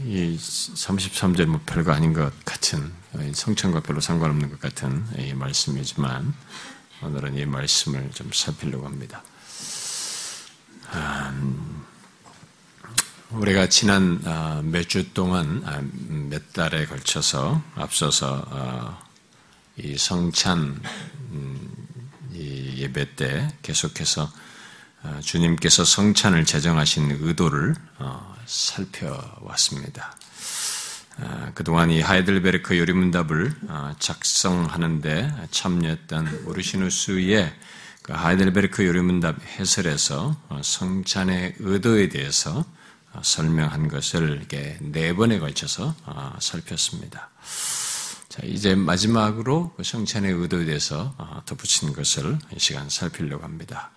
이 33절 뭐 별거 아닌 것 같은 성찬과 별로 상관없는 것 같은 이 말씀이지만 오늘은 이 말씀을 좀 살피려고 합니다. 음, 우리가 지난 아, 몇주 동안 아, 몇 달에 걸쳐서 앞서서 아, 이 성찬 음, 예배 때 계속해서 주님께서 성찬을 제정하신 의도를 어, 살펴왔습니다. 그동안 이 하이델베르크 요리문답을 어, 작성하는데 참여했던 오르시누스의 그 하이델베르크 요리문답 해설에서 어, 성찬의 의도에 대해서 설명한 것을 이렇게 네 번에 걸쳐서 살폈습니다. 자, 이제 마지막으로 그 성찬의 의도에 대해서 덧붙인 것을 이 시간 살피려고 합니다.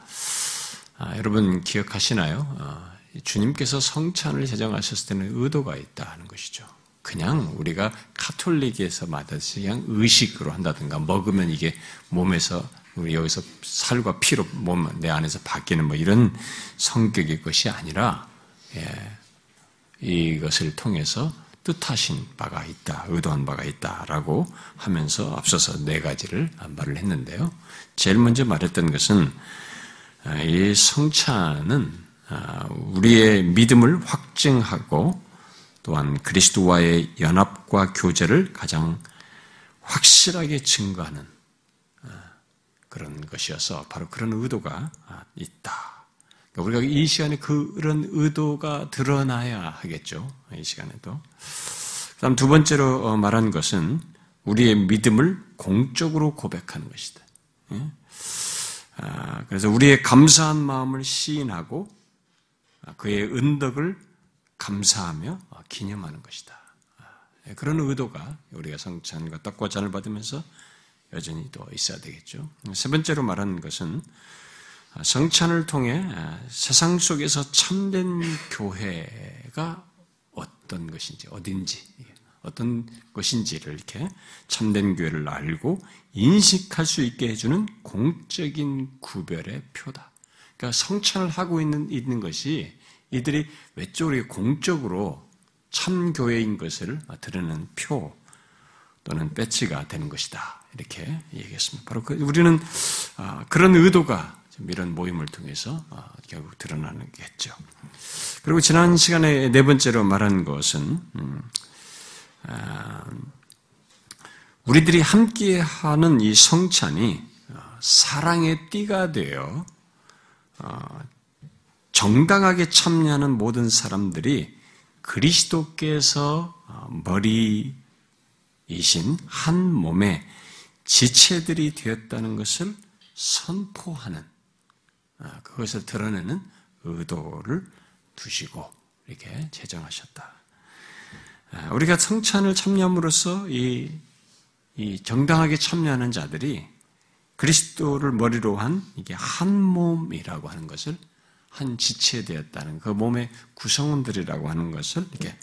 아, 여러분 기억하시나요? 아, 주님께서 성찬을 제정하셨을 때는 의도가 있다 하는 것이죠. 그냥 우리가 카톨릭에서 마다시 그냥 의식으로 한다든가 먹으면 이게 몸에서 우리 여기서 살과 피로 몸 내 안에서 바뀌는 뭐 이런 성격의 것이 아니라 예, 이것을 통해서 뜻하신 바가 있다, 의도한 바가 있다라고 하면서 앞서서 네 가지를 말을 했는데요. 제일 먼저 말했던 것은 아, 이 성찬은 아, 우리의 믿음을 확증하고 또한 그리스도와의 연합과 교제를 가장 확실하게 증거하는 아, 그런 것이어서 바로 그런 의도가 있다. 그러니까 우리가 이 시간에 그런 의도가 드러나야 하겠죠. 이 시간에도. 그다음 두 번째로 어, 말한 것은 우리의 믿음을 공적으로 고백하는 것이다. 예? 아, 그래서 우리의 감사한 마음을 시인하고 아, 그의 은덕을 감사하며 어, 기념하는 것이다. 아, 예, 그런 의도가 우리가 성찬과 떡과 잔을 받으면서 여전히 또 있어야 되겠죠. 세 번째로 말하는 것은 성찬을 통해 세상 속에서 참된 교회가 어떤 것인지, 어딘지, 어떤 것인지를 이렇게 참된 교회를 알고 인식할 수 있게 해주는 공적인 구별의 표다. 그러니까 성찬을 하고 있는, 있는 것이 이들이 외적으로 공적으로 참 교회인 것을 드러내는 표 또는 배치가 되는 것이다. 이렇게 얘기했습니다. 바로 그, 우리는 아, 그런 의도가 이런 모임을 통해서 아, 결국 드러나는 겠죠. 그리고 지난 시간에 네 번째로 말한 것은 음, 아, 우리들이 함께하는 이 성찬이 어, 사랑의 띠가 되어 어, 정당하게 참여하는 모든 사람들이 그리스도께서 어, 머리이신 한 몸의 지체들이 되었다는 것을 선포하는 그것을 드러내는 의도를 두시고 이렇게 제정하셨다. 우리가 성찬을 참여함으로써 이, 이 정당하게 참여하는 자들이 그리스도를 머리로 한 이게 한 몸이라고 하는 것을 한 지체되었다는 그 몸의 구성원들이라고 하는 것을 이렇게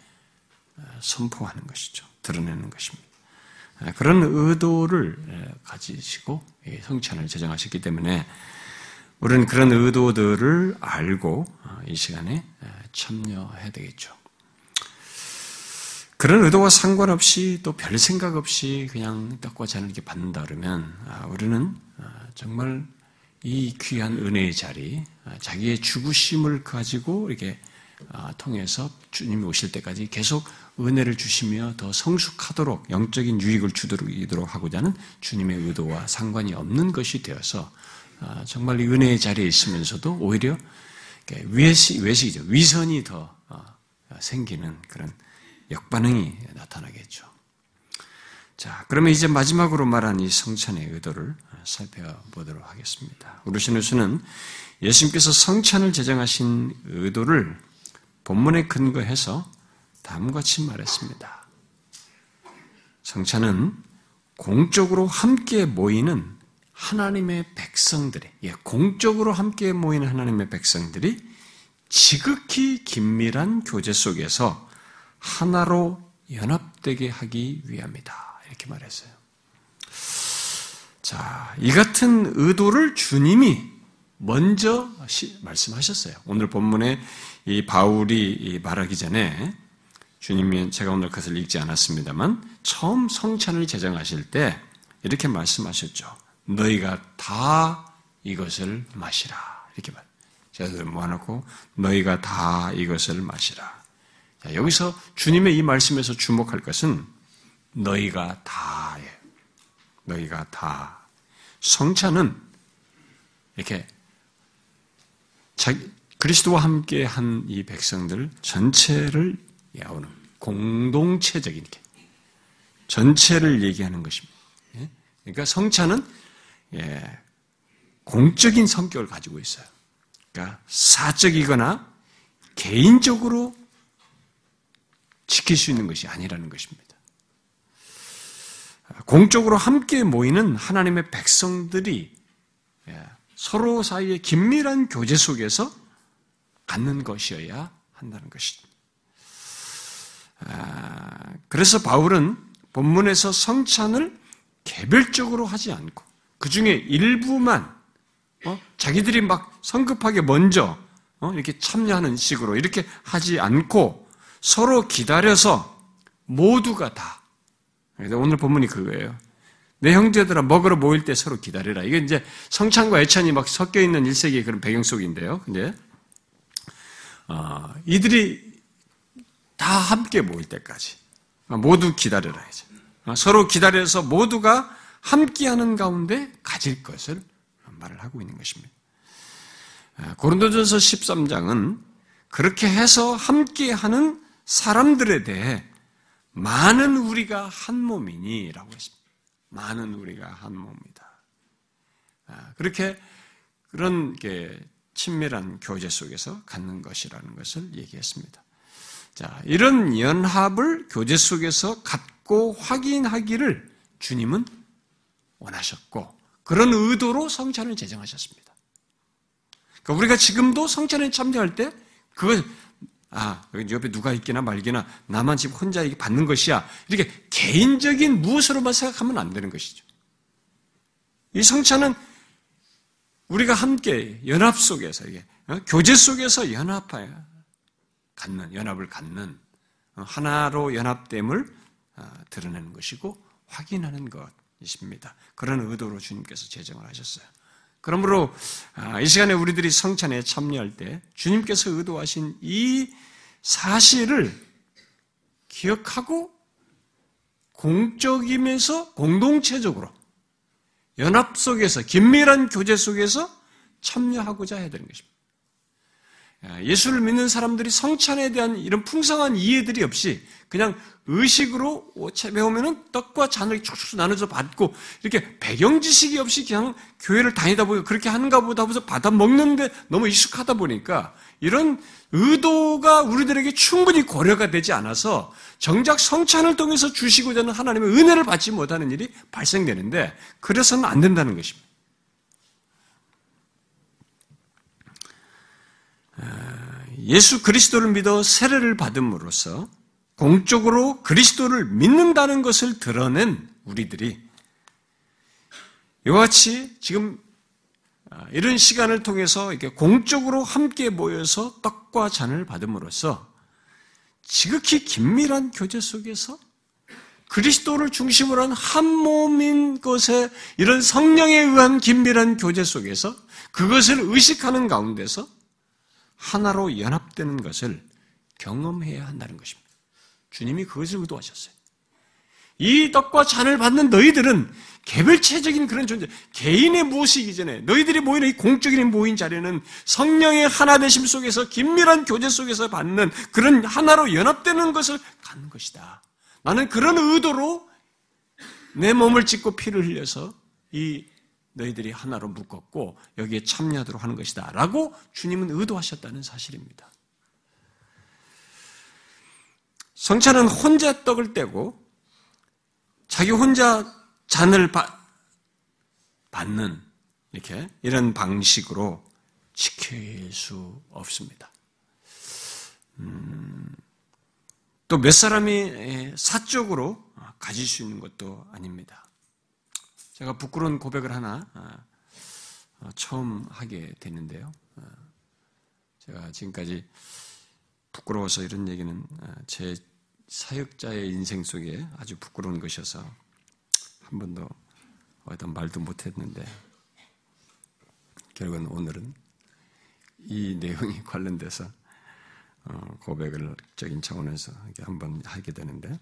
선포하는 것이죠. 드러내는 것입니다. 그런 의도를 가지시고 성찬을 제정하셨기 때문에 우리는 그런 의도들을 알고 어, 이 시간에 참여해야 되겠죠. 그런 의도와 상관없이 또 별 생각 없이 그냥 떡과 잔을 이렇게 받는다 그러면 아, 우리는 아, 정말 이 귀한 은혜의 자리, 아, 자기의 죽으심을 가지고 이렇게 통해서 주님이 오실 때까지 계속 은혜를 주시며 더 성숙하도록 영적인 유익을 주도록 하고자 하는 주님의 의도와 상관이 없는 것이 되어서 정말 이 은혜의 자리에 있으면서도 오히려 외식, 외식이죠. 위선이 더 어, 생기는 그런 역반응이 나타나겠죠. 자, 그러면 이제 마지막으로 말한 이 성찬의 의도를 살펴보도록 하겠습니다. 우르시누스는 예수님께서 성찬을 제정하신 의도를 본문에 근거해서 다음과 같이 말했습니다. 성찬은 공적으로 함께 모이는 하나님의 백성들이, 예, 공적으로 함께 모이는 하나님의 백성들이 지극히 긴밀한 교제 속에서 하나로 연합되게 하기 위함이다. 이렇게 말했어요. 자, 이 같은 의도를 주님이 먼저 말씀하셨어요. 오늘 본문에 이 바울이 말하기 전에 주님이 제가 오늘 그것을 읽지 않았습니다만 처음 성찬을 제정하실 때 이렇게 말씀하셨죠. 너희가 다 이것을 마시라. 이렇게 말. 제가 모아놓고 너희가 다 이것을 마시라. 자, 여기서 주님의 이 말씀에서 주목할 것은 너희가 다예 너희가 다. 성찬은 이렇게 자기, 그리스도와 함께 한 이 백성들 전체를 야오는 공동체적인 게 전체를 얘기하는 것입니다. 예? 그러니까 성찬은 예, 공적인 성격을 가지고 있어요. 그러니까 사적이거나 개인적으로 지킬 수 있는 것이 아니라는 것입니다. 공적으로 함께 모이는 하나님의 백성들이 예, 서로 사이의 긴밀한 교제 속에서 갖는 것이어야 한다는 것입니다. 아, 그래서 바울은 본문에서 성찬을 개별적으로 하지 않고 그 중에 일부만 어? 자기들이 막 성급하게 먼저 어? 이렇게 참여하는 식으로 이렇게 하지 않고 서로 기다려서 모두가 다. 오늘 본문이 그거예요. 내 형제들아 먹으러 모일 때 서로 기다려라. 이게 이제 성찬과 애찬이 막 섞여 있는 1세기의 그런 배경 속인데요. 근데 어, 이들이 다 함께 모일 때까지 모두 기다려라 이제 어, 서로 기다려서 모두가 함께하는 가운데 가질 것을 말을 하고 있는 것입니다. 어, 고린도전서 13장은 그렇게 해서 함께하는 사람들에 대해 많은 우리가 한 몸이니라고 했습니다. 많은 우리가 한 몸이다. 아, 그렇게 그런 친밀한 교제 속에서 갖는 것이라는 것을 얘기했습니다. 자, 이런 연합을 교제 속에서 갖고 확인하기를 주님은 원하셨고, 그런 의도로 성찬을 제정하셨습니다. 그러니까 우리가 지금도 성찬에 참여할 때, 그걸, 아, 옆에 누가 있기나 말기나 나만 지금 혼자 이게 받는 것이야. 이렇게 개인적인 무엇으로만 생각하면 안 되는 것이죠. 이 성찬은 우리가 함께 연합 속에서 이게 어? 교제 속에서 연합하여 갖는 연합을 갖는 어, 하나로 연합됨을 어, 드러내는 것이고 확인하는 것이십니다. 그런 의도로 주님께서 제정을 하셨어요. 그러므로 아, 이 시간에 우리들이 성찬에 참여할 때 주님께서 의도하신 이 사실을 기억하고 공적이면서 공동체적으로 연합 속에서 긴밀한 교제 속에서 참여하고자 해야 되는 것입니다. 예수를 믿는 사람들이 성찬에 대한 이런 풍성한 이해들이 없이 그냥 의식으로 배우면은 떡과 잔을 축축 나눠서 받고 이렇게 배경 지식이 없이 그냥 교회를 다니다 보니 그렇게 하는가 보다 하면서 받아 먹는데 너무 익숙하다 보니까 이런 의도가 우리들에게 충분히 고려가 되지 않아서 정작 성찬을 통해서 주시고자 하는 하나님의 은혜를 받지 못하는 일이 발생되는데 그래서는 안 된다는 것입니다. 예수 그리스도를 믿어 세례를 받음으로써 공적으로 그리스도를 믿는다는 것을 드러낸 우리들이 이와 같이 지금 아, 이런 시간을 통해서 이렇게 공적으로 함께 모여서 떡과 잔을 받음으로써 지극히 긴밀한 교제 속에서 그리스도를 중심으로 한 한 몸인 것에 이런 성령에 의한 긴밀한 교제 속에서 그것을 의식하는 가운데서 하나로 연합되는 것을 경험해야 한다는 것입니다. 주님이 그것을 의도하셨어요. 이 떡과 잔을 받는 너희들은 개별체적인 그런 존재, 개인의 무엇이기 전에 너희들이 모이는 이 공적인 모인 자리는 성령의 하나 되심 속에서 긴밀한 교제 속에서 받는 그런 하나로 연합되는 것을 갖는 것이다. 나는 그런 의도로 내 몸을 찢고 피를 흘려서 이 너희들이 하나로 묶었고 여기에 참여하도록 하는 것이다. 라고 주님은 의도하셨다는 사실입니다. 성찬은 혼자 떡을 떼고 자기 혼자 잔을 받는 이렇게 이런 방식으로 지킬 수 없습니다. 음, 또 몇 사람이 사적으로 가질 수 있는 것도 아닙니다. 제가 부끄러운 고백을 하나 어, 처음 하게 됐는데요. 어, 제가 지금까지 부끄러워서 이런 얘기는 어, 제 사역자의 인생 속에 아주 부끄러운 것이어서 한 번도 어떤 말도 못했는데 결국은 오늘은 이 내용이 관련돼서 어, 고백을적인 차원에서 한번 하게 되는데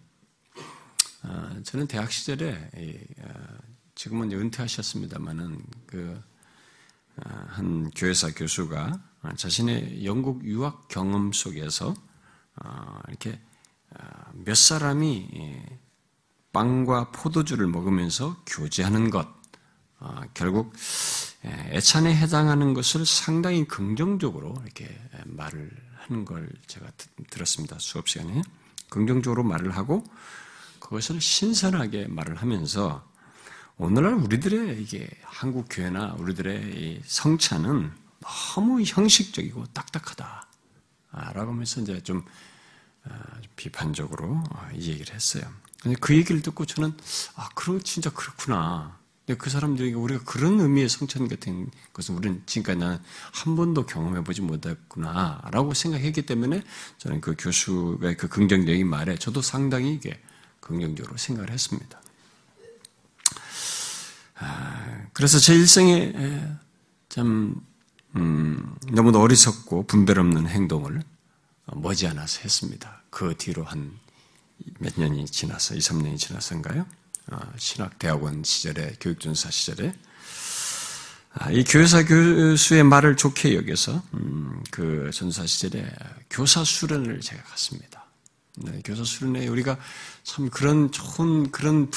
어, 저는 대학 시절에 어, 지금은 은퇴하셨습니다만은 그 한 교회사 교수가 자신의 영국 유학 경험 속에서 이렇게 몇 사람이 예, 빵과 포도주를 먹으면서 교제하는 것, 결국 예, 애찬에 해당하는 것을 상당히 긍정적으로 이렇게 말을 하는 걸 제가 들었습니다. 수업 시간에. 긍정적으로 말을 하고 그것을 신선하게 말을 하면서 오늘날 우리들의 이게 한국 교회나 우리들의 성찬은 너무 형식적이고 딱딱하다. 라고 하면서 이제 좀 아, 비판적으로 이 얘기를 했어요. 그 얘기를 듣고 저는 아, 그러 진짜 그렇구나. 그 사람들에게 우리가 그런 의미의 성찬 같은 것을 우리는 지금까지 나는 한 번도 경험해보지 못했구나 라고 생각했기 때문에 저는 그 교수의 그 긍정적인 말에 저도 상당히 이게 긍정적으로 생각을 했습니다. 아, 그래서 제 일생에 참 음, 너무도 어리석고 분별 없는 행동을 머지않아서 했습니다. 그 뒤로 한 몇 년이 지나서 2, 3년이 지나서인가요? 어, 신학대학원 시절에 교육전사 시절에 아, 이 교사 교수의 말을 좋게 여겨서 음, 그 전사 시절에 교사 수련을 제가 갔습니다. 네, 교사 수련회 우리가 참 그런 좋은 그런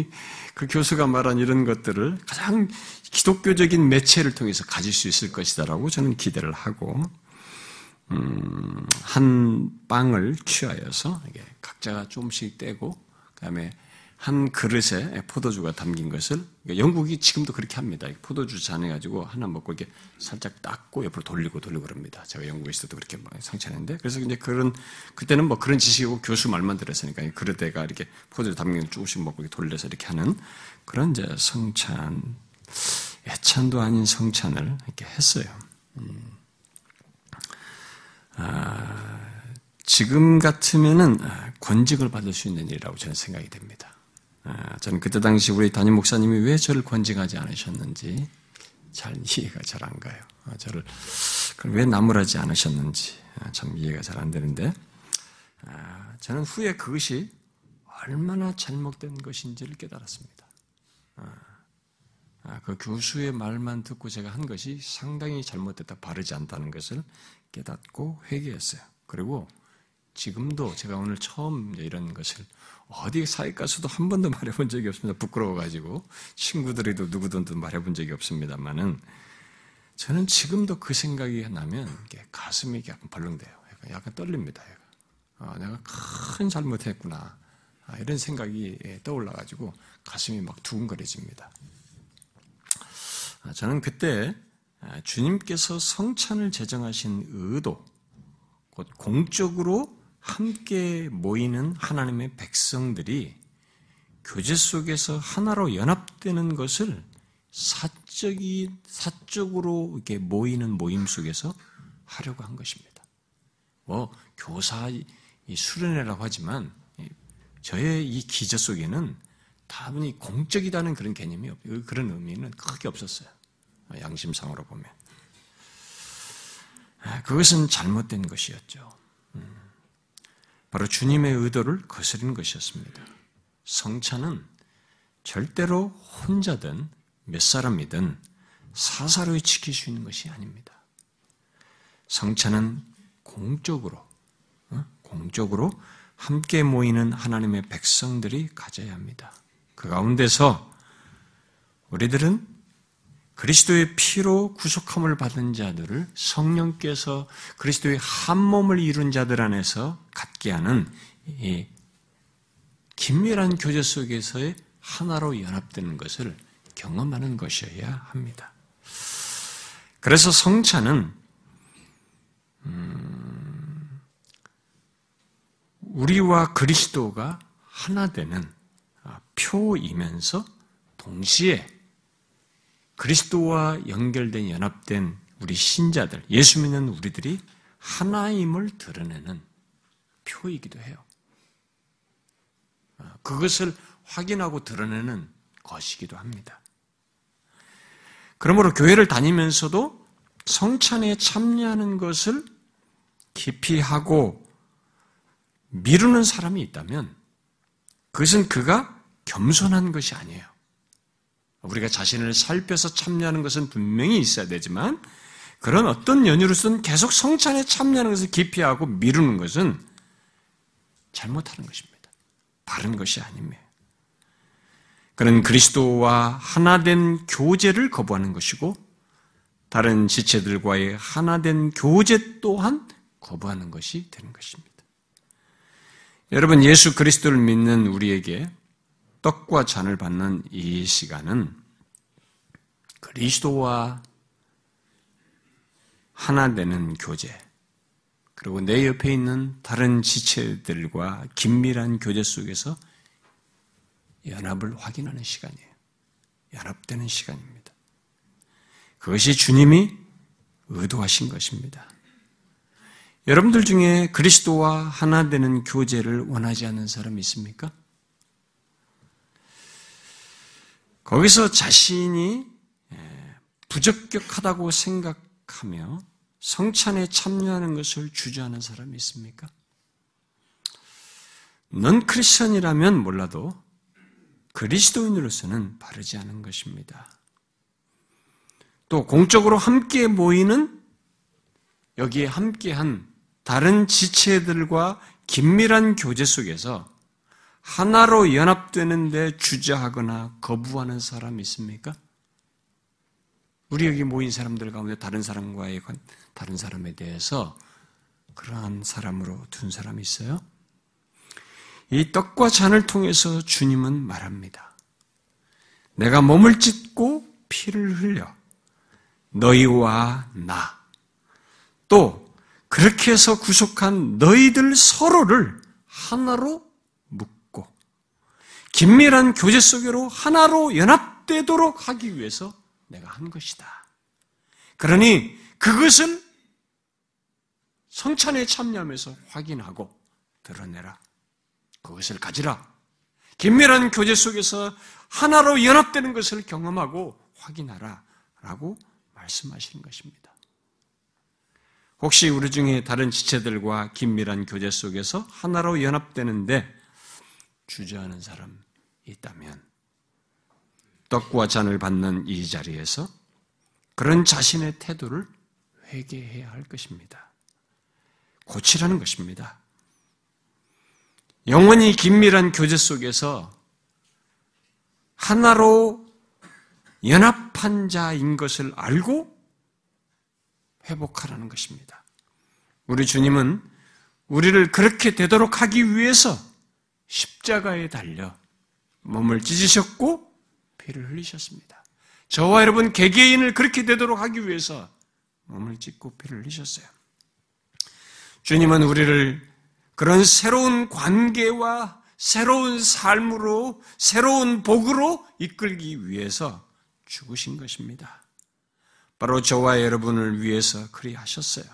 그 교수가 말한 이런 것들을 가장 기독교적인 매체를 통해서 가질 수 있을 것이다라고 저는 기대를 하고 음, 한 빵을 취하여서 각자가 조금씩 떼고 그다음에 한 그릇에 포도주가 담긴 것을 그러니까 영국이 지금도 그렇게 합니다. 포도주 잔해 가지고 하나 먹고 이렇게 살짝 닦고 옆으로 돌리고 돌리고 그럽니다. 제가 영국에 있어도 그렇게 상처했는데 그래서 이제 그런 그때는 뭐 그런 지식이고 교수 말만 들었으니까 그릇에가 이렇게 포도주 담긴 조금씩 먹고 돌려서 이렇게 하는 그런 이제 성찬 애찬도 아닌 성찬을 이렇게 했어요. 음. 아, 지금 같으면은 권직을 받을 수 있는 일이라고 저는 생각이 됩니다. 아, 저는 그때 당시 우리 담임 목사님이 왜 저를 권징하지 않으셨는지 잘 이해가 잘 안 가요. 아, 저를 왜 나무라지 않으셨는지 아, 참 이해가 잘 안 되는데 저는 후에 그것이 얼마나 잘못된 것인지를 깨달았습니다. 그 교수의 말만 듣고 제가 한 것이 상당히 잘못됐다, 바르지 않다는 것을 깨닫고 회개했어요. 그리고 지금도 제가 오늘 처음 이런 것을 어디 사회 가서도 한 번도 말해본 적이 없습니다. 부끄러워가지고 친구들에도 누구든도 말해본 적이 없습니다만은 저는 지금도 그 생각이 나면 가슴이 약간 벌렁대요. 약간, 떨립니다. 아, 내가 큰 잘못했구나 아, 이런 생각이 예, 떠올라가지고 가슴이 막 두근거려집니다. 아, 저는 그때 주님께서 성찬을 제정하신 의도, 곧 공적으로 함께 모이는 하나님의 백성들이 교제 속에서 하나로 연합되는 것을 사적이 사적으로 이렇게 모이는 모임 속에서 하려고 한 것입니다. 뭐 교사 수련회라고 하지만 저의 이 기저 속에는 다분히 공적이다는 그런 개념이 없, 그런 의미는 크게 없었어요. 양심상으로 보면 아, 그것은 잘못된 것이었죠. 바로 주님의 의도를 거스르는 것이었습니다. 성찬은 절대로 혼자든 몇 사람이든 사사로이 지킬 수 있는 것이 아닙니다. 성찬은 공적으로, 어? 공적으로 함께 모이는 하나님의 백성들이 가져야 합니다. 그 가운데서 우리들은 그리스도의 피로 구속함을 받은 자들을 성령께서 그리스도의 한 몸을 이룬 자들 안에서 갖게 하는 이 긴밀한 교제 속에서의 하나로 연합되는 것을 경험하는 것이어야 합니다. 그래서 성찬은 음, 우리와 그리스도가 하나 되는 표이면서 동시에 그리스도와 연결된 연합된 우리 신자들, 예수 믿는 우리들이 하나임을 드러내는 표이기도 해요. 그것을 확인하고 드러내는 것이기도 합니다. 그러므로 교회를 다니면서도 성찬에 참여하는 것을 기피하고 미루는 사람이 있다면 그것은 그가 겸손한 것이 아니에요. 우리가 자신을 살펴서 참여하는 것은 분명히 있어야 되지만 그런 어떤 연유로서는 계속 성찬에 참여하는 것을 기피하고 미루는 것은 잘못하는 것입니다. 바른 것이 아닙니다. 그는 그리스도와 하나된 교제를 거부하는 것이고 다른 지체들과의 하나된 교제 또한 거부하는 것이 되는 것입니다. 여러분 예수 그리스도를 믿는 우리에게 떡과 잔을 받는 이 시간은 그리스도와 하나 되는 교제, 그리고 내 옆에 있는 다른 지체들과 긴밀한 교제 속에서 연합을 확인하는 시간이에요. 연합되는 시간입니다. 그것이 주님이 의도하신 것입니다. 여러분들 중에 그리스도와 하나 되는 교제를 원하지 않는 사람이 있습니까? 거기서 자신이 부적격하다고 생각하며 성찬에 참여하는 것을 주저하는 사람이 있습니까? 넌 크리스천이라면 몰라도 그리스도인으로서는 바르지 않은 것입니다. 또 공적으로 함께 모이는 여기에 함께한 다른 지체들과 긴밀한 교제 속에서 하나로 연합되는데 주저하거나 거부하는 사람이 있습니까? 우리 여기 모인 사람들 가운데 다른 사람과의 다른 사람에 대해서 그러한 사람으로 둔 사람이 있어요? 이 떡과 잔을 통해서 주님은 말합니다. 내가 몸을 찢고 피를 흘려 너희와 나, 또 그렇게 해서 구속한 너희들 서로를 하나로 긴밀한 교제 속으로 하나로 연합되도록 하기 위해서 내가 한 것이다. 그러니 그것을 성찬에 참여하면서 확인하고 드러내라. 그것을 가지라. 긴밀한 교제 속에서 하나로 연합되는 것을 경험하고 확인하라. 라고 말씀하시는 것입니다. 혹시 우리 중에 다른 지체들과 긴밀한 교제 속에서 하나로 연합되는데 주저하는 사람 있다면 떡과 잔을 받는 이 자리에서 그런 자신의 태도를 회개해야 할 것입니다. 고치라는 것입니다. 영원히 긴밀한 교제 속에서 하나로 연합한 자인 것을 알고 회복하라는 것입니다. 우리 주님은 우리를 그렇게 되도록 하기 위해서 십자가에 달려 몸을 찢으셨고 피를 흘리셨습니다. 저와 여러분 개개인을 그렇게 되도록 하기 위해서 몸을 찢고 피를 흘리셨어요. 주님은 우리를 그런 새로운 관계와 새로운 삶으로, 새로운 복으로 이끌기 위해서 죽으신 것입니다. 바로 저와 여러분을 위해서 그리하셨어요.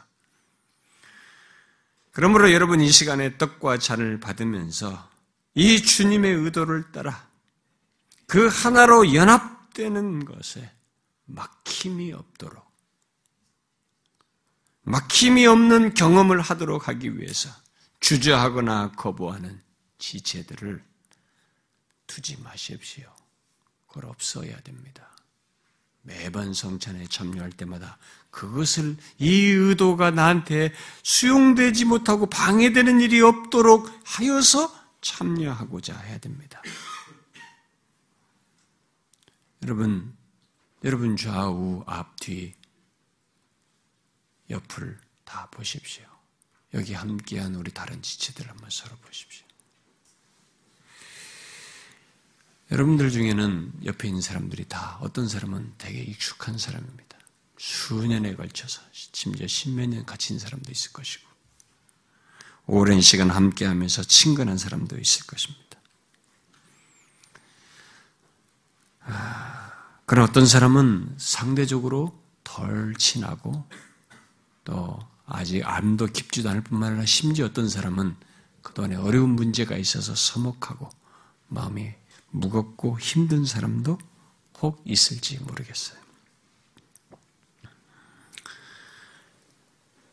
그러므로 여러분 이 시간에 떡과 잔을 받으면서 이 주님의 의도를 따라 그 하나로 연합되는 것에 막힘이 없도록 막힘이 없는 경험을 하도록 하기 위해서 주저하거나 거부하는 지체들을 두지 마십시오. 그걸 없어야 됩니다. 매번 성찬에 참여할 때마다 그것을 이 의도가 나한테 수용되지 못하고 방해되는 일이 없도록 하여서 참여하고자 해야 됩니다. 여러분, 여러분 좌우, 앞, 뒤, 옆을 다 보십시오. 여기 함께한 우리 다른 지체들 한번 서로 보십시오. 여러분들 중에는 옆에 있는 사람들이 다 어떤 사람은 되게 익숙한 사람입니다. 수년에 걸쳐서 심지어 십몇 년 같이 있는 사람도 있을 것이고 오랜 시간 함께 하면서 친근한 사람도 있을 것입니다. 아, 그런 어떤 사람은 상대적으로 덜 친하고 또 아직 암도 깊지도 않을 뿐만 아니라 심지어 어떤 사람은 그동안에 어려운 문제가 있어서 서먹하고 마음이 무겁고 힘든 사람도 혹 있을지 모르겠어요.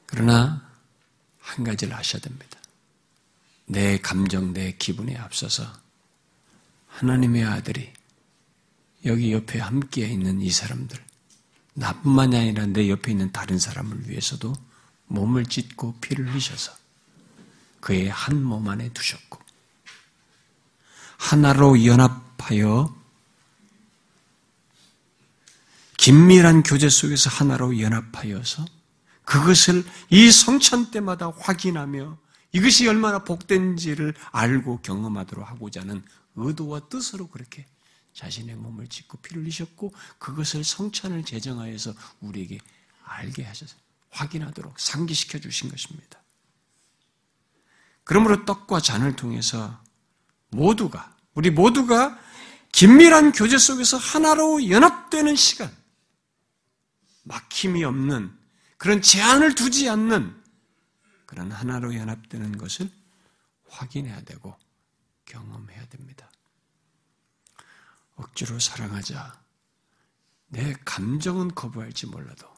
그러나 한 가지를 아셔야 됩니다. 내 감정, 내 기분에 앞서서 하나님의 아들이 여기 옆에 함께 있는 이 사람들, 나뿐만이 아니라 내 옆에 있는 다른 사람을 위해서도 몸을 찢고 피를 흘리셔서 그의 한 몸 안에 두셨고, 하나로 연합하여 긴밀한 교제 속에서 하나로 연합하여서 그것을 이 성찬 때마다 확인하며 이것이 얼마나 복된지를 알고 경험하도록 하고자 하는 의도와 뜻으로 그렇게 자신의 몸을 짓고 피를 흘리셨고 그것을 성찬을 제정하여서 우리에게 알게 하셔서 확인하도록 상기시켜 주신 것입니다. 그러므로 떡과 잔을 통해서 모두가 우리 모두가 긴밀한 교제 속에서 하나로 연합되는 시간, 막힘이 없는 그런 제한을 두지 않는 그런 하나로 연합되는 것을 확인해야 되고 경험해야 됩니다. 억지로 사랑하자. 내 감정은 거부할지 몰라도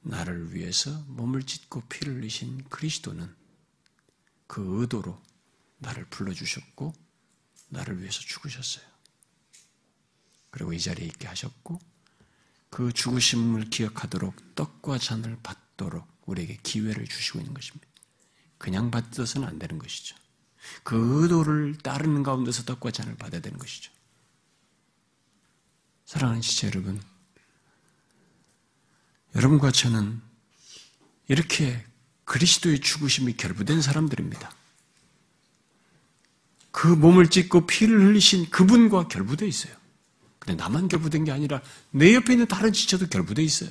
나를 위해서 몸을 찢고 피를 흘리신 그리스도는 그 의도로 나를 불러주셨고 나를 위해서 죽으셨어요. 그리고 이 자리에 있게 하셨고 그 죽으심을 기억하도록 떡과 잔을 받도록 우리에게 기회를 주시고 있는 것입니다. 그냥 받아서는 안 되는 것이죠. 그 의도를 따르는 가운데서 떡과 잔을 받아야 되는 것이죠. 사랑하는 지체 여러분, 여러분과 저는 이렇게 그리스도의 죽으심이 결부된 사람들입니다. 그 몸을 찢고 피를 흘리신 그분과 결부되어 있어요. 근데 나만 결부된 게 아니라 내 옆에 있는 다른 지체도 결부되어 있어요.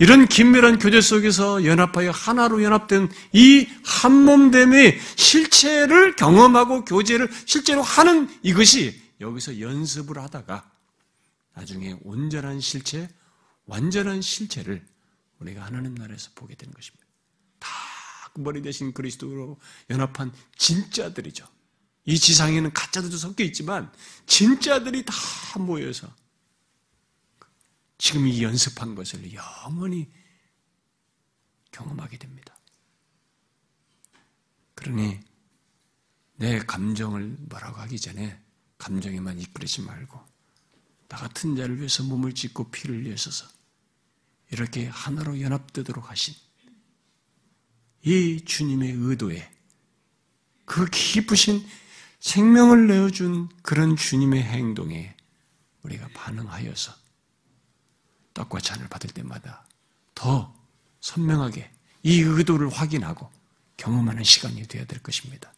이런 긴밀한 교제 속에서 연합하여 하나로 연합된 이 한몸됨의 실체를 경험하고 교제를 실제로 하는 이것이 여기서 연습을 하다가 나중에 온전한 실체, 완전한 실체를 우리가 하나님 나라에서 보게 되는 것입니다. 다 머리 대신 그리스도로 연합한 진짜들이죠. 이 지상에는 가짜들도 섞여 있지만 진짜들이 다 모여서 지금 이 연습한 것을 영원히 경험하게 됩니다. 그러니 내 감정을 뭐라고 하기 전에 감정에만 이끌리지 말고 나 같은 자를 위해서 몸을 찢고 피를 흘려서 이렇게 하나로 연합되도록 하신 이 주님의 의도에 그 깊으신 생명을 내어준 그런 주님의 행동에 우리가 반응하여서 떡과 잔을 받을 때마다 더 선명하게 이 의도를 확인하고 경험하는 시간이 되어야 될 것입니다.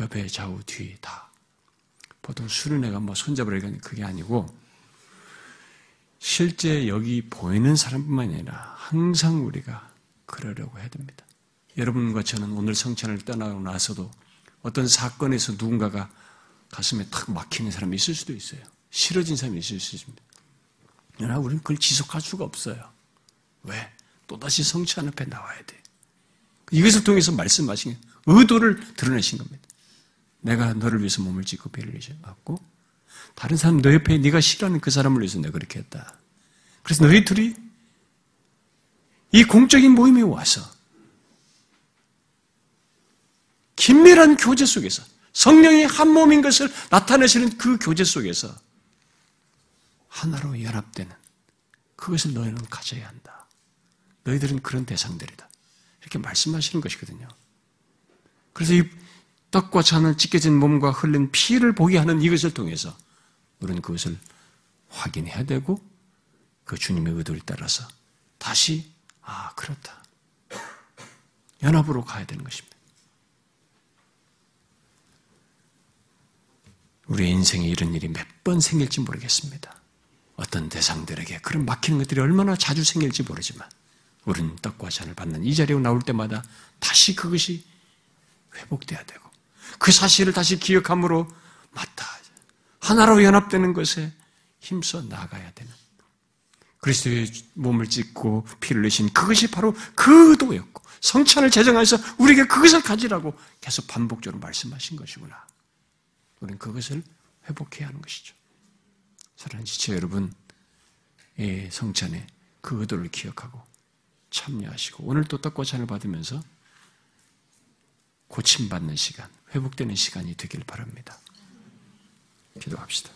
옆에 좌우 뒤 다. 보통 수련회가 뭐 손잡으려는 그게 아니고 실제 여기 보이는 사람뿐만 아니라 항상 우리가 그러려고 해야 됩니다. 여러분과 저는 오늘 성찬을 떠나고 나서도 어떤 사건에서 누군가가 가슴에 탁 막히는 사람이 있을 수도 있어요. 싫어진 사람이 있을 수 있습니다. 그러나 우리는 그걸 지속할 수가 없어요. 왜? 또다시 성찬 앞에 나와야 돼. 이것을 통해서 말씀하신 의도를 드러내신 겁니다. 내가 너를 위해서 몸을 찢고 배를 내셨고 다른 사람 너 옆에 네가 싫어하는 그 사람을 위해서 내가 그렇게 했다. 그래서 너희 둘이 이 공적인 모임에 와서 긴밀한 교제 속에서 성령이 한 몸인 것을 나타내시는 그 교제 속에서 하나로 연합되는 그것을 너희는 가져야 한다. 너희들은 그런 대상들이다. 이렇게 말씀하시는 것이거든요. 그래서 이 떡과 잔을 찢겨진 몸과 흘린 피를 보게 하는 이것을 통해서 우리는 그것을 확인해야 되고 그 주님의 의도를 따라서 다시 아 그렇다 연합으로 가야 되는 것입니다. 우리 인생에 이런 일이 몇 번 생길지 모르겠습니다. 어떤 대상들에게 그런 막히는 것들이 얼마나 자주 생길지 모르지만 우리는 떡과 잔을 받는 이 자리에 나올 때마다 다시 그것이 회복돼야 되고 그 사실을 다시 기억함으로 맞다. 하나로 연합되는 것에 힘써 나가야 되는 그리스도의 몸을 찢고 피를 내신 그것이 바로 그 의도였고 성찬을 제정해서 우리에게 그것을 가지라고 계속 반복적으로 말씀하신 것이구나. 우리는 그것을 회복해야 하는 것이죠. 사랑하는 지체 여러분, 이 성찬에 그 의도를 기억하고 참여하시고 오늘 또 떡고찬을 받으면서 고침받는 시간, 회복되는 시간이 되길 바랍니다. 기도합시다.